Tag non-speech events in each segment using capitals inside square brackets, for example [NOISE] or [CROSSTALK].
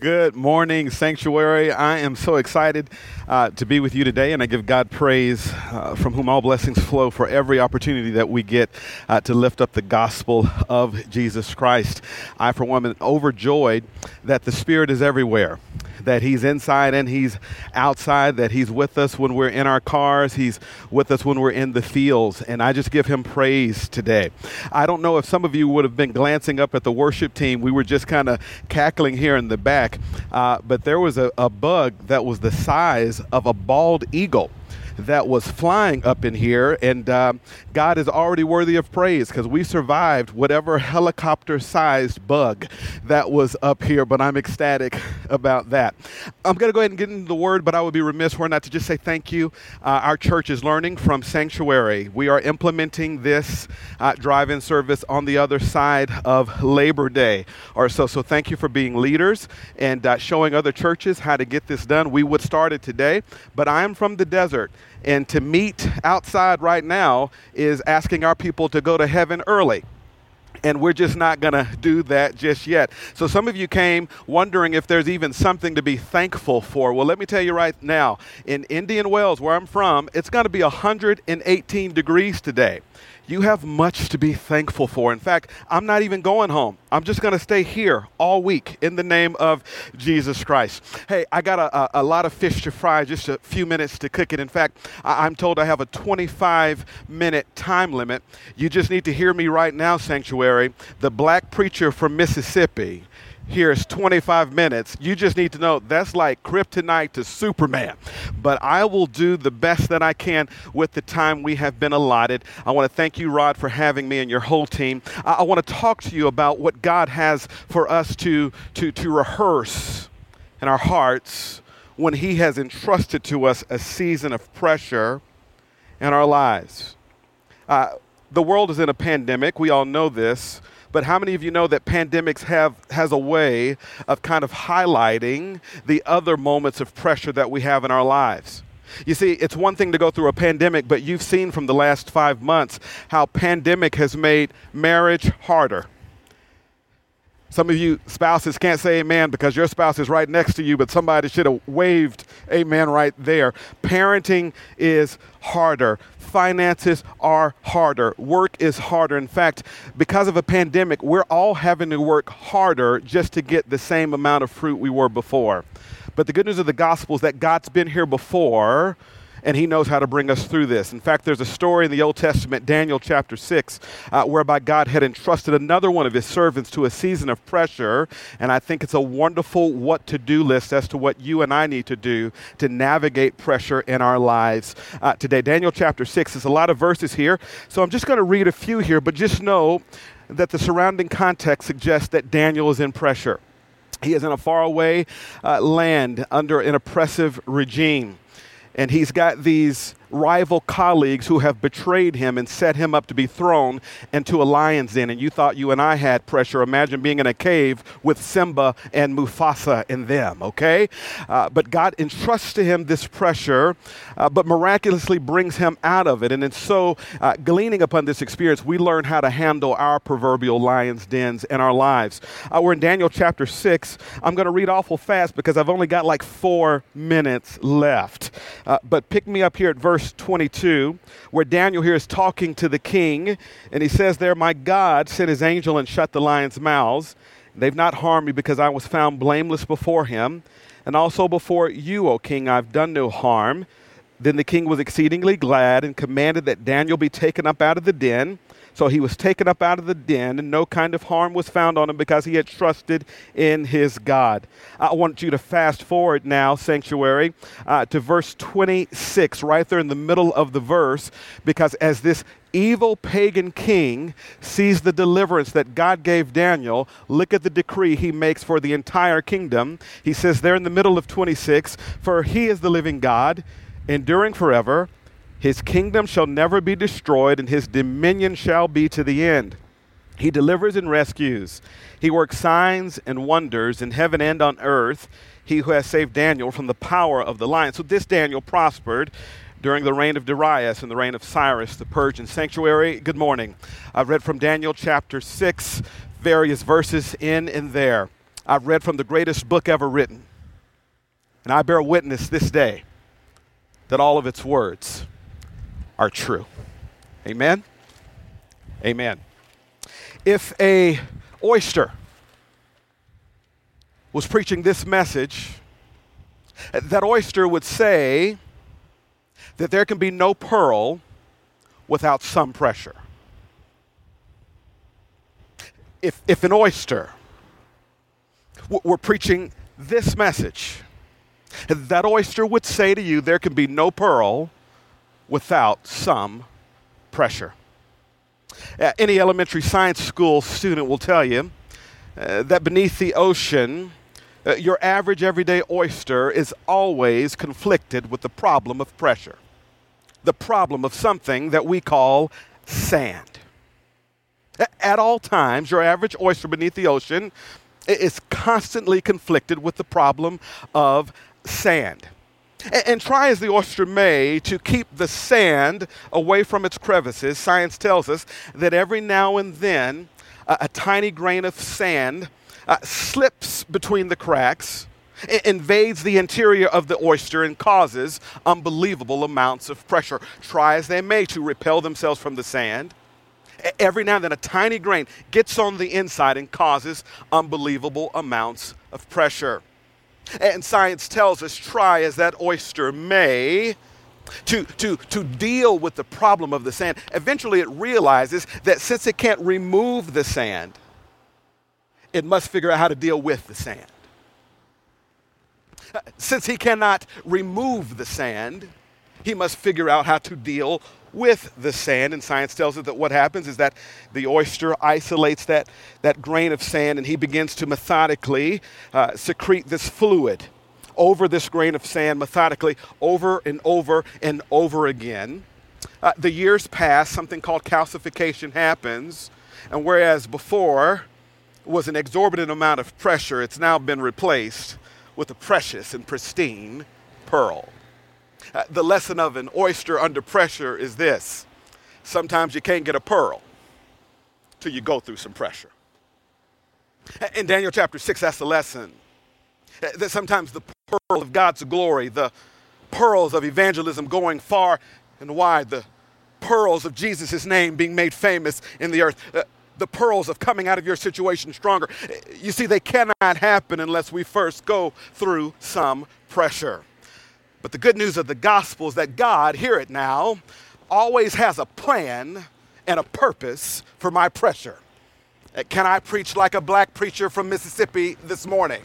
Good morning, Sanctuary. I am so excited uh, to be with you today, and I give God praise uh, from whom all blessings flow for every opportunity that we get uh, to lift up the gospel of Jesus Christ. I, for one, am overjoyed that the Spirit is everywhere that He's inside and He's outside, that He's with us when we're in our cars, He's with us when we're in the fields. And I just give Him praise today. I don't know if some of you would have been glancing up at the worship team. We were just kind of cackling here in the back, uh, but there was a, a bug that was the size of a bald eagle that was flying up in here. And um, God is already worthy of praise because we survived whatever helicopter sized bug that was up here. But I'm ecstatic about that. I'm going to go ahead and get into the word, but I would be remiss were not to just say thank you. Uh, our church is learning from Sanctuary. We are implementing this uh, drive in service on the other side of Labor Day or so. So thank you for being leaders and uh, showing other churches how to get this done. We would start it today, but I am from the desert. And to meet outside right now is asking our people to go to heaven early and we're just not going to do that just yet. So, some of you came wondering if there's even something to be thankful for. Well, let me tell you right now in Indian Wells, where I'm from, it's going to be 118 degrees today you have much to be thankful for. In fact, I'm not even going home. I'm just going to stay here all week in the name of Jesus Christ. Hey, I got a, a, a, lot of fish to fry, just a few minutes to cook it. In fact, I, I'm told I have a 25 minute time limit. You just need to hear me right now, Sanctuary. The black preacher from Mississippi here's 25 minutes. You just need to know that's like kryptonite to Superman. But I will do the best that I can with the time we have been allotted. I want to thank you, Rod, for having me and your whole team. I, I want to talk to you about what God has for us to, to, to rehearse in our hearts when He has entrusted to us a season of pressure in our lives. Uh, the world is in a pandemic. We all know this. But how many of you know that pandemics have has a way of kind of highlighting the other moments of pressure that we have in our lives? You see, it's one thing to go through a pandemic, but you've seen from the last 5 months how pandemic has made marriage harder. Some of you spouses can't say amen because your spouse is right next to you, but somebody should have waved amen right there. Parenting is harder. Finances are harder. Work is harder. In fact, because of a pandemic, we're all having to work harder just to get the same amount of fruit we were before. But the good news of the gospel is that God's been here before and he knows how to bring us through this. In fact, there's a story in the Old Testament, Daniel chapter 6, uh, whereby God had entrusted another one of his servants to a season of pressure. And I think it's a wonderful what to do list as to what you and I need to do to navigate pressure in our lives uh, today. Daniel chapter 6 is a lot of verses here. So I'm just going to read a few here, but just know that the surrounding context suggests that Daniel is in pressure. He is in a faraway uh, land under an oppressive regime and he's got these rival colleagues who have betrayed him and set him up to be thrown into a lion's den. And you thought you and I had pressure. Imagine being in a cave with Simba and Mufasa in them, okay? Uh, but God entrusts to him this pressure, uh, but miraculously brings him out of it. And, and so, uh, gleaning upon this experience, we learn how to handle our proverbial lion's dens in our lives. Uh, we're in Daniel chapter 6. I'm going to read awful fast because I've only got like four minutes left. Uh, but pick me up here at verse verse 22, where Daniel here is talking to the king, and he says there, My God sent his angel and shut the lions' mouths. They've not harmed me because I was found blameless before him. And also before you, O king, I've done no harm. Then the king was exceedingly glad and commanded that Daniel be taken up out of the den. So he was taken up out of the den, and no kind of harm was found on him because he had trusted in his God. I want you to fast forward now, sanctuary, uh, to verse 26, right there in the middle of the verse, because as this evil pagan king sees the deliverance that God gave Daniel, look at the decree he makes for the entire kingdom. He says there in the middle of 26, For he is the living God, enduring forever his kingdom shall never be destroyed, and his dominion shall be to the end. He delivers and rescues. He works signs and wonders in heaven and on earth. He who has saved Daniel from the power of the lion. So this Daniel prospered during the reign of Darius and the reign of Cyrus the Persian sanctuary. Good morning. I've read from Daniel chapter 6, various verses in and there. I've read from the greatest book ever written. And I bear witness this day that all of its words are true. Amen. Amen. If a oyster was preaching this message, that oyster would say that there can be no pearl without some pressure. If, if an oyster were preaching this message, that oyster would say to you, there can be no pearl without some pressure. Uh, any elementary science school student will tell you uh, that beneath the ocean, uh, your average everyday oyster is always conflicted with the problem of pressure, the problem of something that we call sand. At all times, your average oyster beneath the ocean is constantly conflicted with the problem of sand. And, try as the oyster may to keep the sand away from its crevices, science tells us that every now and then a, a tiny grain of sand uh, slips between the cracks, It invades the interior of the oyster, and causes unbelievable amounts of pressure. Try as they may to repel themselves from the sand, every now and then a tiny grain gets on the inside and causes unbelievable amounts of pressure. And science tells us try as that oyster may to, to, to deal with the problem of the sand, eventually it realizes that since it can't remove the sand, it must figure out how to deal with the sand. Uh, since he cannot remove the sand, he must figure out how to deal with the sand. And science tells us that what happens is that the oyster isolates that, that grain of sand and he begins to methodically uh, secrete this fluid over this grain of sand methodically over and over and over again. Uh, the years pass, something called calcification happens, and whereas before was an exorbitant amount of pressure, it's now been replaced with a precious and pristine pearl. Uh, the lesson of an oyster under pressure is this sometimes you can't get a pearl till you go through some pressure. In Daniel chapter 6, that's the lesson. That sometimes the pearl of God's glory, the pearls of evangelism going far and wide, the pearls of Jesus' name being made famous in the earth, uh, the pearls of coming out of your situation stronger. Uh, you see, they cannot happen unless we first go through some pressure. But the good news of the gospel is that God, hear it now, always has a plan and a purpose for my pressure. Can I preach like a black preacher from Mississippi this morning?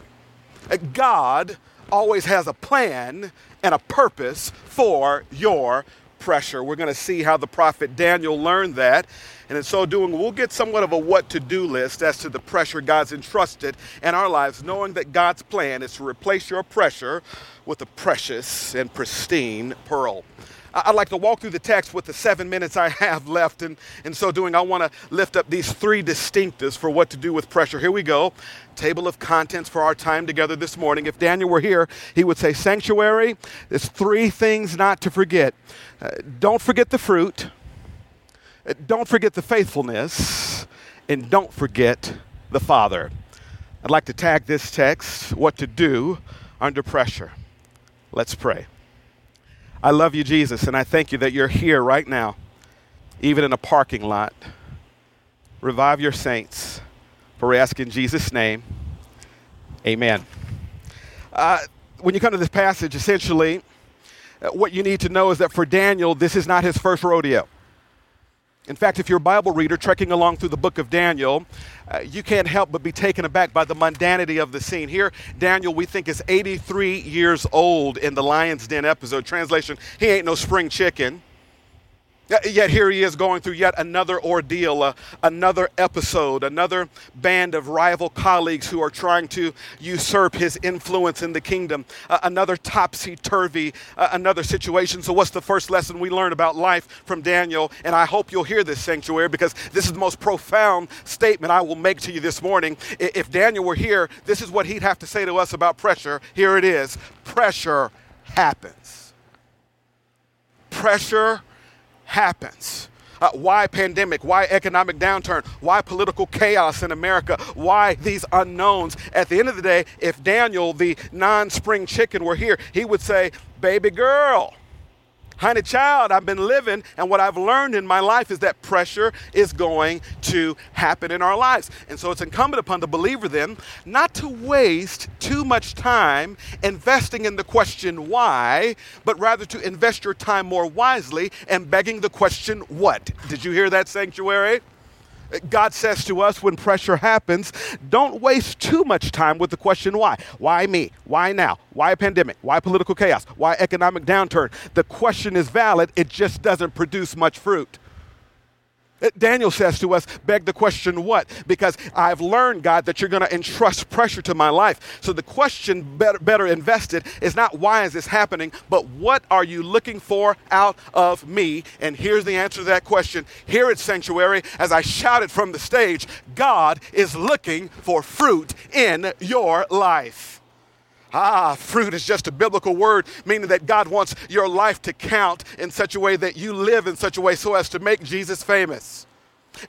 God always has a plan and a purpose for your pressure. We're going to see how the prophet Daniel learned that. And in so doing, we'll get somewhat of a what to do list as to the pressure God's entrusted in our lives, knowing that God's plan is to replace your pressure with a precious and pristine pearl. I'd like to walk through the text with the seven minutes I have [LAUGHS] left. And in so doing, I want to lift up these three distinctives for what to do with pressure. Here we go. Table of contents for our time together this morning. If Daniel were here, he would say, Sanctuary, there's three things not to forget. Uh, don't forget the fruit, uh, don't forget the faithfulness, and don't forget the Father. I'd like to tag this text, What to Do Under Pressure. Let's pray. I love you, Jesus, and I thank you that you're here right now, even in a parking lot. Revive your saints. For we ask in Jesus' name, amen. Uh, when you come to this passage, essentially, uh, what you need to know is that for Daniel, this is not his first rodeo. In fact, if you're a Bible reader trekking along through the book of Daniel, uh, you can't help but be taken aback by the mundanity of the scene. Here, Daniel, we think, is 83 years old in the Lion's Den episode. Translation, he ain't no spring chicken. Yet here he is going through yet another ordeal, uh, another episode, another band of rival colleagues who are trying to usurp his influence in the kingdom, uh, another topsy turvy, uh, another situation. So, what's the first lesson we learn about life from Daniel? And I hope you'll hear this sanctuary because this is the most profound statement I will make to you this morning. If Daniel were here, this is what he'd have to say to us about pressure. Here it is pressure happens. Pressure happens. Uh, why pandemic? Why economic downturn? Why political chaos in America? Why these unknowns? At the end of the day, if Daniel, the non spring chicken, were here, he would say, Baby girl, Honey child, I've been living, and what I've learned in my life is that pressure is going to happen in our lives. And so it's incumbent upon the believer then not to waste too much time investing in the question why, but rather to invest your time more wisely and begging the question what. Did you hear that, sanctuary? God says to us when pressure happens, don't waste too much time with the question why. Why me? Why now? Why a pandemic? Why political chaos? Why economic downturn? The question is valid, it just doesn't produce much fruit. Uh, Daniel says to us, beg the question, what? Because I've learned, God, that you're going to entrust pressure to my life. So the question better, better invested is not why is this happening, but what are you looking for out of me? And here's the answer to that question. Here at Sanctuary, as I shouted from the stage, God is looking for fruit in your life. Ah, fruit is just a biblical word, meaning that God wants your life to count in such a way that you live in such a way so as to make Jesus famous.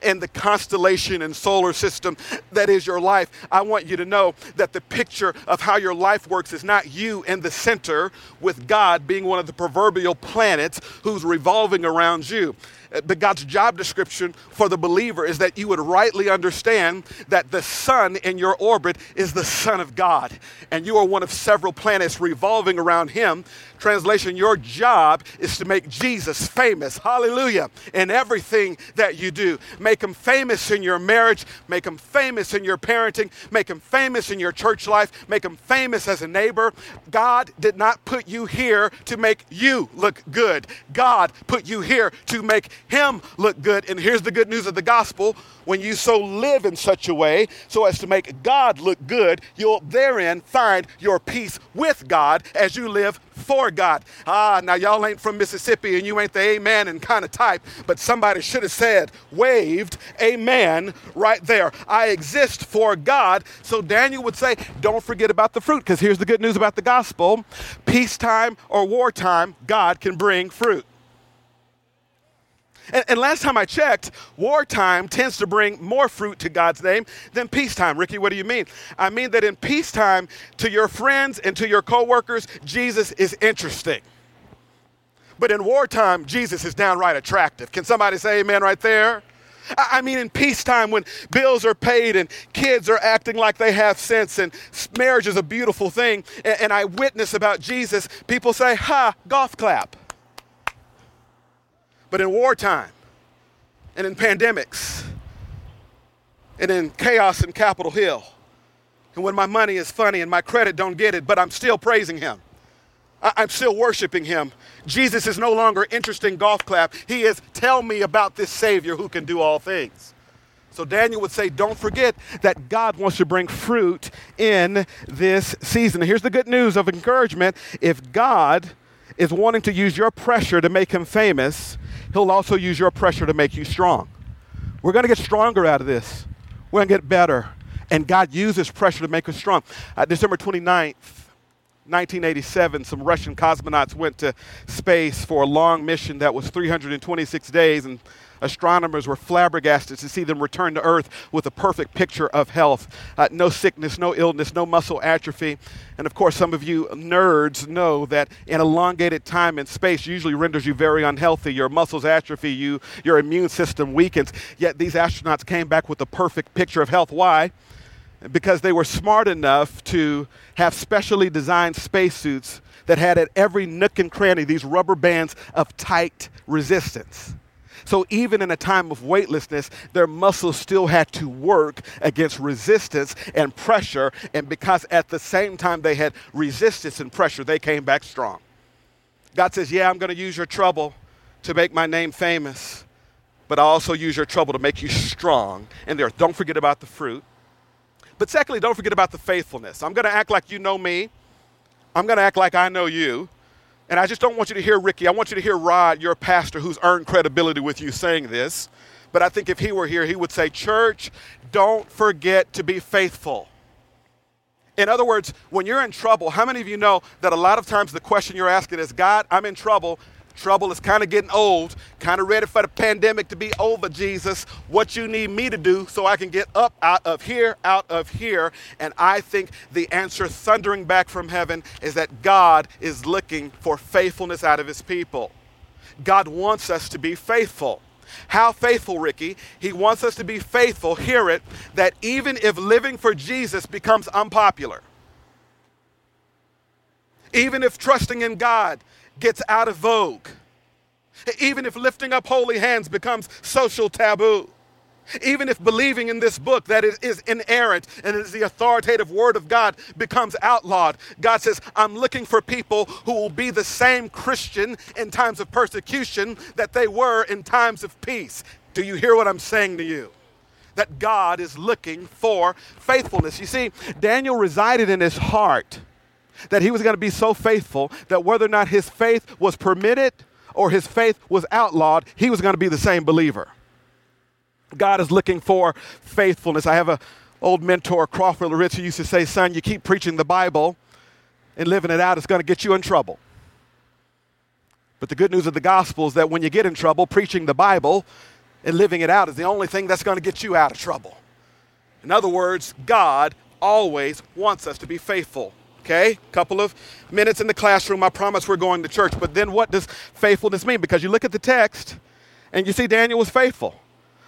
In the constellation and solar system that is your life, I want you to know that the picture of how your life works is not you in the center, with God being one of the proverbial planets who's revolving around you Uh, but God's job description for the believer is that you would rightly understand that the sun in your orbit is the Son of God, and you are one of several planets revolving around Him. Translation, your job is to make Jesus famous, hallelujah, in everything that you do. Make Him famous in your marriage, make Him famous in your parenting, make Him famous in your church life, make Him famous as a neighbor. God did not put you here to make you look good, God put you here to make him look good. And here's the good news of the gospel when you so live in such a way so as to make God look good, you'll therein find your peace with God as you live for God. Ah, now y'all ain't from Mississippi and you ain't the amen and kind of type, but somebody should have said, waved amen right there. I exist for God. So Daniel would say, don't forget about the fruit, because here's the good news about the gospel peacetime or wartime, God can bring fruit. And, and, last time I checked, wartime tends to bring more fruit to God's name than peacetime. Ricky, what do you mean? I mean that in peacetime, to your friends and to your coworkers, Jesus is interesting. But in wartime, Jesus is downright attractive. Can somebody say amen right there? I mean, in peacetime, when bills are paid and kids are acting like they have sense and marriage is a beautiful thing, and I witness about Jesus, people say, ha, golf clap. But in wartime and in pandemics and in chaos in Capitol Hill, and when my money is funny and my credit don't get it, but I'm still praising him. I'm still worshiping him. Jesus is no longer interesting golf clap. He is tell me about this Savior who can do all things. So Daniel would say, don't forget that God wants to bring fruit in this season. here's the good news of encouragement. If God is wanting to use your pressure to make him famous, He'll also use your pressure to make you strong. We're going to get stronger out of this. We're going to get better. And God uses pressure to make us strong. Uh, December 29th, 1987, some Russian cosmonauts went to space for a long mission that was 326 days and astronomers were flabbergasted to see them return to Earth with a perfect picture of health. Uh, no sickness, no illness, no muscle atrophy. And of course, some of you nerds know that an elongated time in space usually renders you very unhealthy. Your muscles atrophy, you, your immune system weakens. Yet these astronauts came back with a perfect picture of health. Why? Because they were smart enough to have specially designed spacesuits that had at every nook and cranny these rubber bands of tight resistance. So even in a time of weightlessness, their muscles still had to work against resistance and pressure. And because at the same time they had resistance and pressure, they came back strong. God says, Yeah, I'm going to use your trouble to make my name famous, but I also use your trouble to make you strong. And there, don't forget about the fruit. But secondly, don't forget about the faithfulness. I'm going to act like you know me. I'm going to act like I know you. And I just don't want you to hear Ricky. I want you to hear Rod, your pastor, who's earned credibility with you saying this. But I think if he were here, he would say, Church, don't forget to be faithful. In other words, when you're in trouble, how many of you know that a lot of times the question you're asking is, God, I'm in trouble. Trouble is kind of getting old, kind of ready for the pandemic to be over, Jesus. What you need me to do so I can get up out of here, out of here. And I think the answer thundering back from heaven is that God is looking for faithfulness out of his people. God wants us to be faithful. How faithful, Ricky? He wants us to be faithful, hear it, that even if living for Jesus becomes unpopular, even if trusting in God gets out of vogue, even if lifting up holy hands becomes social taboo, even if believing in this book that it is inerrant and is the authoritative word of God becomes outlawed, God says, I'm looking for people who will be the same Christian in times of persecution that they were in times of peace. Do you hear what I'm saying to you? That God is looking for faithfulness. You see, Daniel resided in his heart that he was going to be so faithful that whether or not his faith was permitted or his faith was outlawed, he was going to be the same believer. God is looking for faithfulness. I have a old mentor, Crawford Loritts, who used to say, son, you keep preaching the Bible and living it out, it's going to get you in trouble. But the good news of the gospel is that when you get in trouble, preaching the Bible and living it out is the only thing that's going to get you out of trouble. In other words, God always wants us to be faithful. Okay, couple of minutes in the classroom. I promise we're going to church. But then what does faithfulness mean? Because you look at the text and you see Daniel was faithful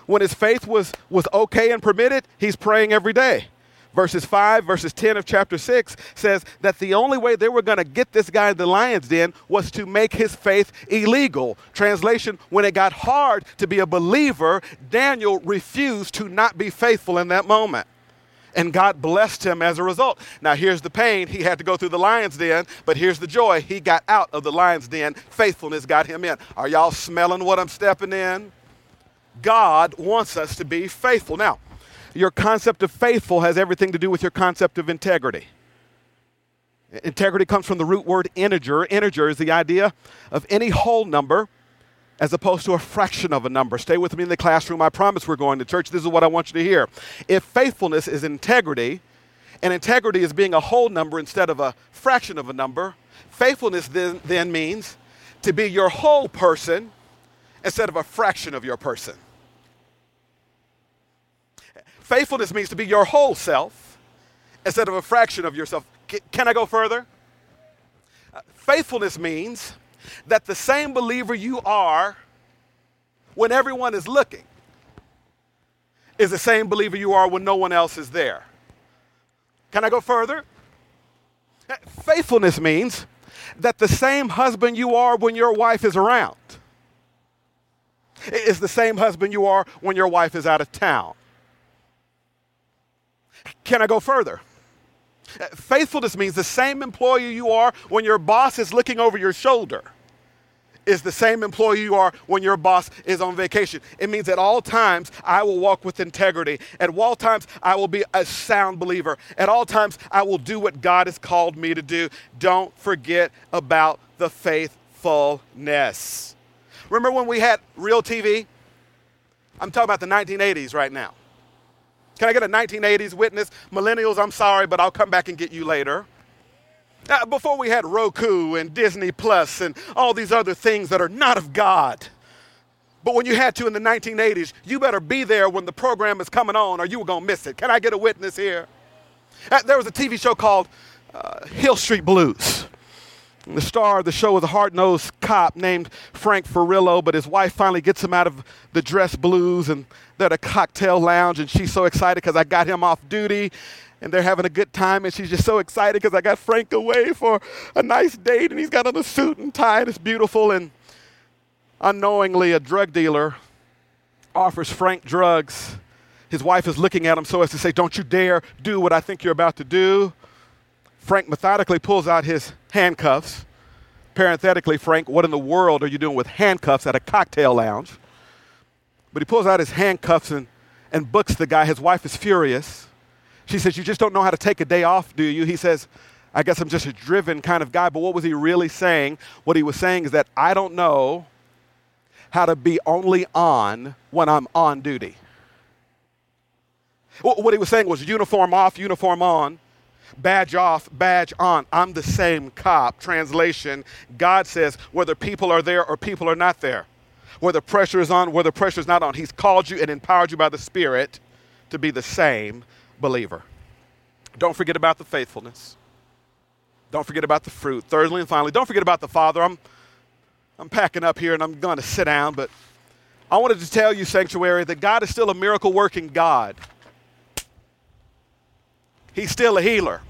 when his faith was, was okay and permitted, he's praying every day. Verses 5, verses 10 of chapter 6 says that the only way they were going to get this guy in the lion's den was to make his faith illegal. Translation When it got hard to be a believer, Daniel refused to not be faithful in that moment. And God blessed him as a result. Now, here's the pain. He had to go through the lion's den, but here's the joy. He got out of the lion's den. Faithfulness got him in. Are y'all smelling what I'm stepping in? God wants us to be faithful. Now, your concept of faithful has everything to do with your concept of integrity. Integrity comes from the root word integer. Integer is the idea of any whole number as opposed to a fraction of a number. Stay with me in the classroom. I promise we're going to church. This is what I want you to hear. If faithfulness is integrity, and integrity is being a whole number instead of a fraction of a number, faithfulness then, then means to be your whole person instead of a fraction of your person. Faithfulness means to be your whole self instead of a fraction of yourself. Can I go further? Uh, faithfulness means that the same believer you are when everyone is looking is the same believer you are when no one else is there. Can I go further? Faithfulness means that the same husband you are when your wife is around is the same husband you are when your wife is out of town. Can I go further? Uh, faithfulness means the same employee you are when your boss is looking over your shoulder is the same employee you are when your boss is on vacation. It means at all times I will walk with integrity. At all times I will be a sound believer. At all times I will do what God has called me to do. Don't forget about the faithfulness. Remember when we had real TV? I'm talking about the 1980s right now. Can I get a 1980s witness? Millennials, I'm sorry, but I'll come back and get you later. Uh, before we had Roku and Disney Plus and all these other things that are not of God. But when you had to in the 1980s, you better be there when the program is coming on or you were going to miss it. Can I get a witness here? Uh, there was a TV show called uh, Hill Street Blues. The star of the show was a hard nosed cop named Frank Furillo, but his wife finally gets him out of the dress blues and they're at a cocktail lounge and she's so excited because I got him off duty and they're having a good time and she's just so excited because I got Frank away for a nice date and he's got on a suit and tie and it's beautiful and unknowingly a drug dealer offers Frank drugs. His wife is looking at him so as to say, Don't you dare do what I think you're about to do. Frank methodically pulls out his handcuffs. Parenthetically, Frank, what in the world are you doing with handcuffs at a cocktail lounge? But he pulls out his handcuffs and, and books the guy. His wife is furious. She says, You just don't know how to take a day off, do you? He says, I guess I'm just a driven kind of guy. But what was he really saying? What he was saying is that I don't know how to be only on when I'm on duty. What he was saying was uniform off, uniform on. Badge off, badge on. I'm the same cop. Translation God says, whether people are there or people are not there, whether the pressure is on, where the pressure is not on, He's called you and empowered you by the Spirit to be the same believer. Don't forget about the faithfulness. Don't forget about the fruit. Thirdly and finally, don't forget about the Father. I'm, I'm packing up here and I'm going to sit down, but I wanted to tell you, Sanctuary, that God is still a miracle working God. He's still a healer.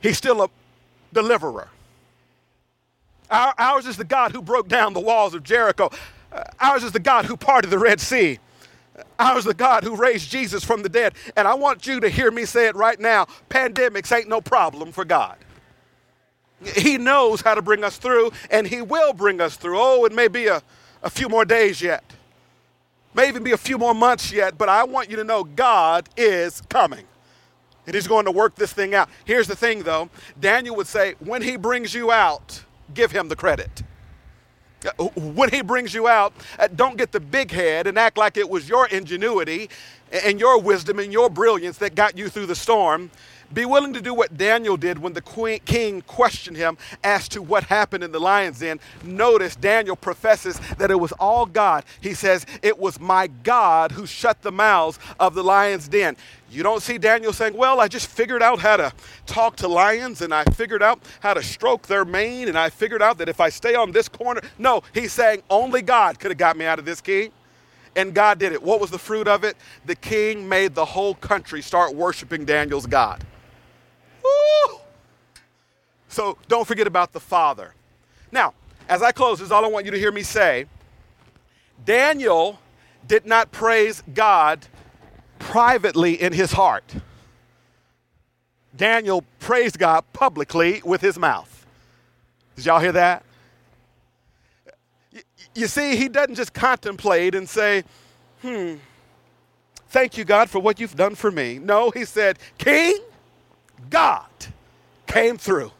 He's still a deliverer. Our, ours is the God who broke down the walls of Jericho. Uh, ours is the God who parted the Red Sea. Ours is the God who raised Jesus from the dead. And I want you to hear me say it right now pandemics ain't no problem for God. He knows how to bring us through, and He will bring us through. Oh, it may be a, a few more days yet, may even be a few more months yet, but I want you to know God is coming. And he's going to work this thing out. Here's the thing, though Daniel would say, when he brings you out, give him the credit. Uh, when he brings you out, uh, don't get the big head and act like it was your ingenuity and your wisdom and your brilliance that got you through the storm. Be willing to do what Daniel did when the queen, king questioned him as to what happened in the lion's den. Notice Daniel professes that it was all God. He says, It was my God who shut the mouths of the lion's den. You don't see Daniel saying, Well, I just figured out how to talk to lions and I figured out how to stroke their mane and I figured out that if I stay on this corner. No, he's saying, Only God could have got me out of this king. And God did it. What was the fruit of it? The king made the whole country start worshiping Daniel's God. Woo! So don't forget about the Father. Now, as I close, this is all I want you to hear me say. Daniel did not praise God privately in his heart. Daniel praised God publicly with his mouth. Did y'all hear that? You see, he doesn't just contemplate and say, hmm, thank you, God, for what you've done for me. No, he said, King, God came through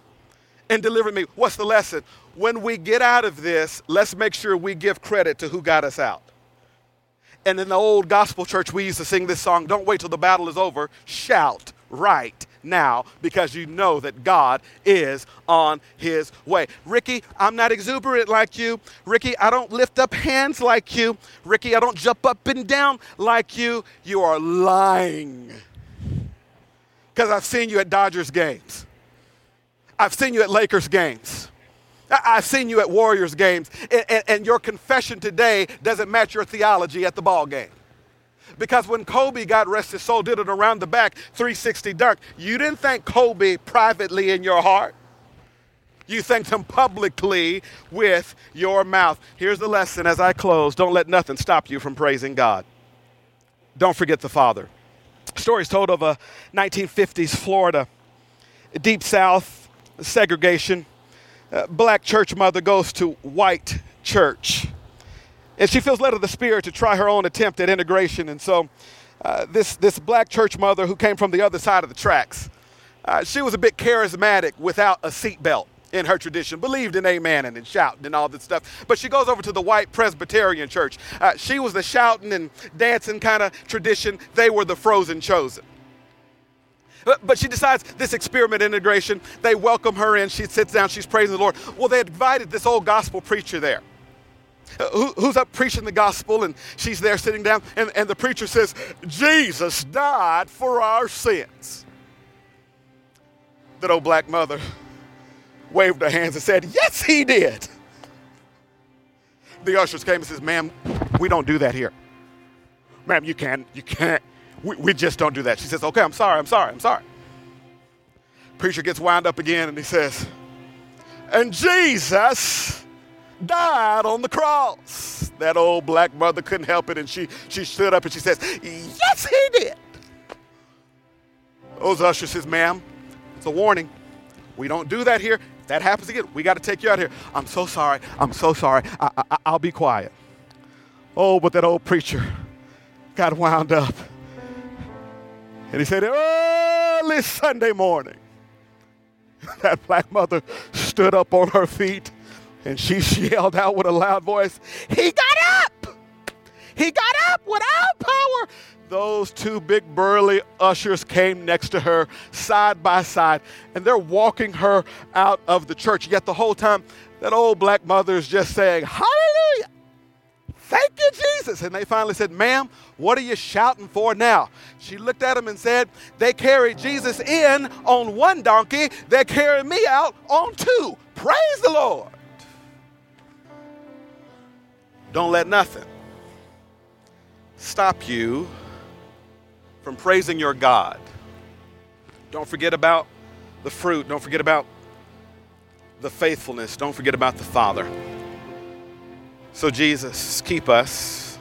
and delivered me. What's the lesson? When we get out of this, let's make sure we give credit to who got us out. And in the old gospel church, we used to sing this song Don't wait till the battle is over, shout right now because you know that God is on his way. Ricky, I'm not exuberant like you. Ricky, I don't lift up hands like you. Ricky, I don't jump up and down like you. You are lying because I've seen you at Dodgers games. I've seen you at Lakers games. I've seen you at Warriors games. And, and, and, your confession today doesn't match your theology at the ball game. Because when Kobe got rest his soul, did it around the back, 360 dunk, you didn't thank Kobe privately in your heart. You thanked him publicly with your mouth. Here's the lesson as I close don't let nothing stop you from praising God. Don't forget the Father. Stories told of a 1950s Florida, deep south, segregation. Uh, black church mother goes to white church. And she feels led of the Spirit to try her own attempt at integration. And so, uh, this, this black church mother who came from the other side of the tracks, uh, she was a bit charismatic without a seatbelt in her tradition, believed in amen and, and shouting and all that stuff. But she goes over to the white Presbyterian church. Uh, she was the shouting and dancing kind of tradition. They were the frozen chosen. But, but she decides this experiment integration. They welcome her in. She sits down. She's praising the Lord. Well, they invited this old gospel preacher there. Uh, who, who's up preaching the gospel and she's there sitting down and, and the preacher says jesus died for our sins that old black mother waved her hands and said, Yes, he did. The ushers came and says, Ma'am, we don't do that here. Ma'am, you can't, you can't. We, we just don't do that. She says, Okay, I'm sorry, I'm sorry, I'm sorry. Preacher gets wound up again and he says, And Jesus died on the cross. That old black mother couldn't help it and she, she stood up and she says, Yes, he did. Those ushers says, Ma'am, it's a warning. We don't do that here If that happens again, we got to take you out here. I'm so sorry. I'm so sorry. I, I, I'll be quiet. Oh, but that old preacher got wound up. And he said, early Sunday morning, [LAUGHS] that black mother stood up on her feet and she [LAUGHS] yelled out with a loud voice, He got up! He got up with all power those two big burly ushers came next to her side by side and they're walking her out of the church. Yet the whole time, that old black mother is just saying, Hallelujah! Thank you, Jesus. And they finally said, Ma'am, what are you shouting for now? She looked at him and said, They carried Jesus in on one donkey, they're carrying me out on two. Praise the Lord. Don't let nothing stop you from praising your God. Don't forget about the fruit. Don't forget about the faithfulness. Don't forget about the Father. So, Jesus, keep us,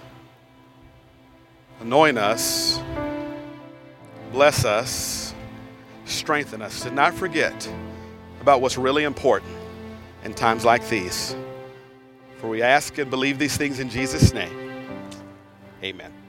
anoint us, bless us, strengthen us to not forget about what's really important in times like these. For we ask and believe these things in Jesus' name. Amen.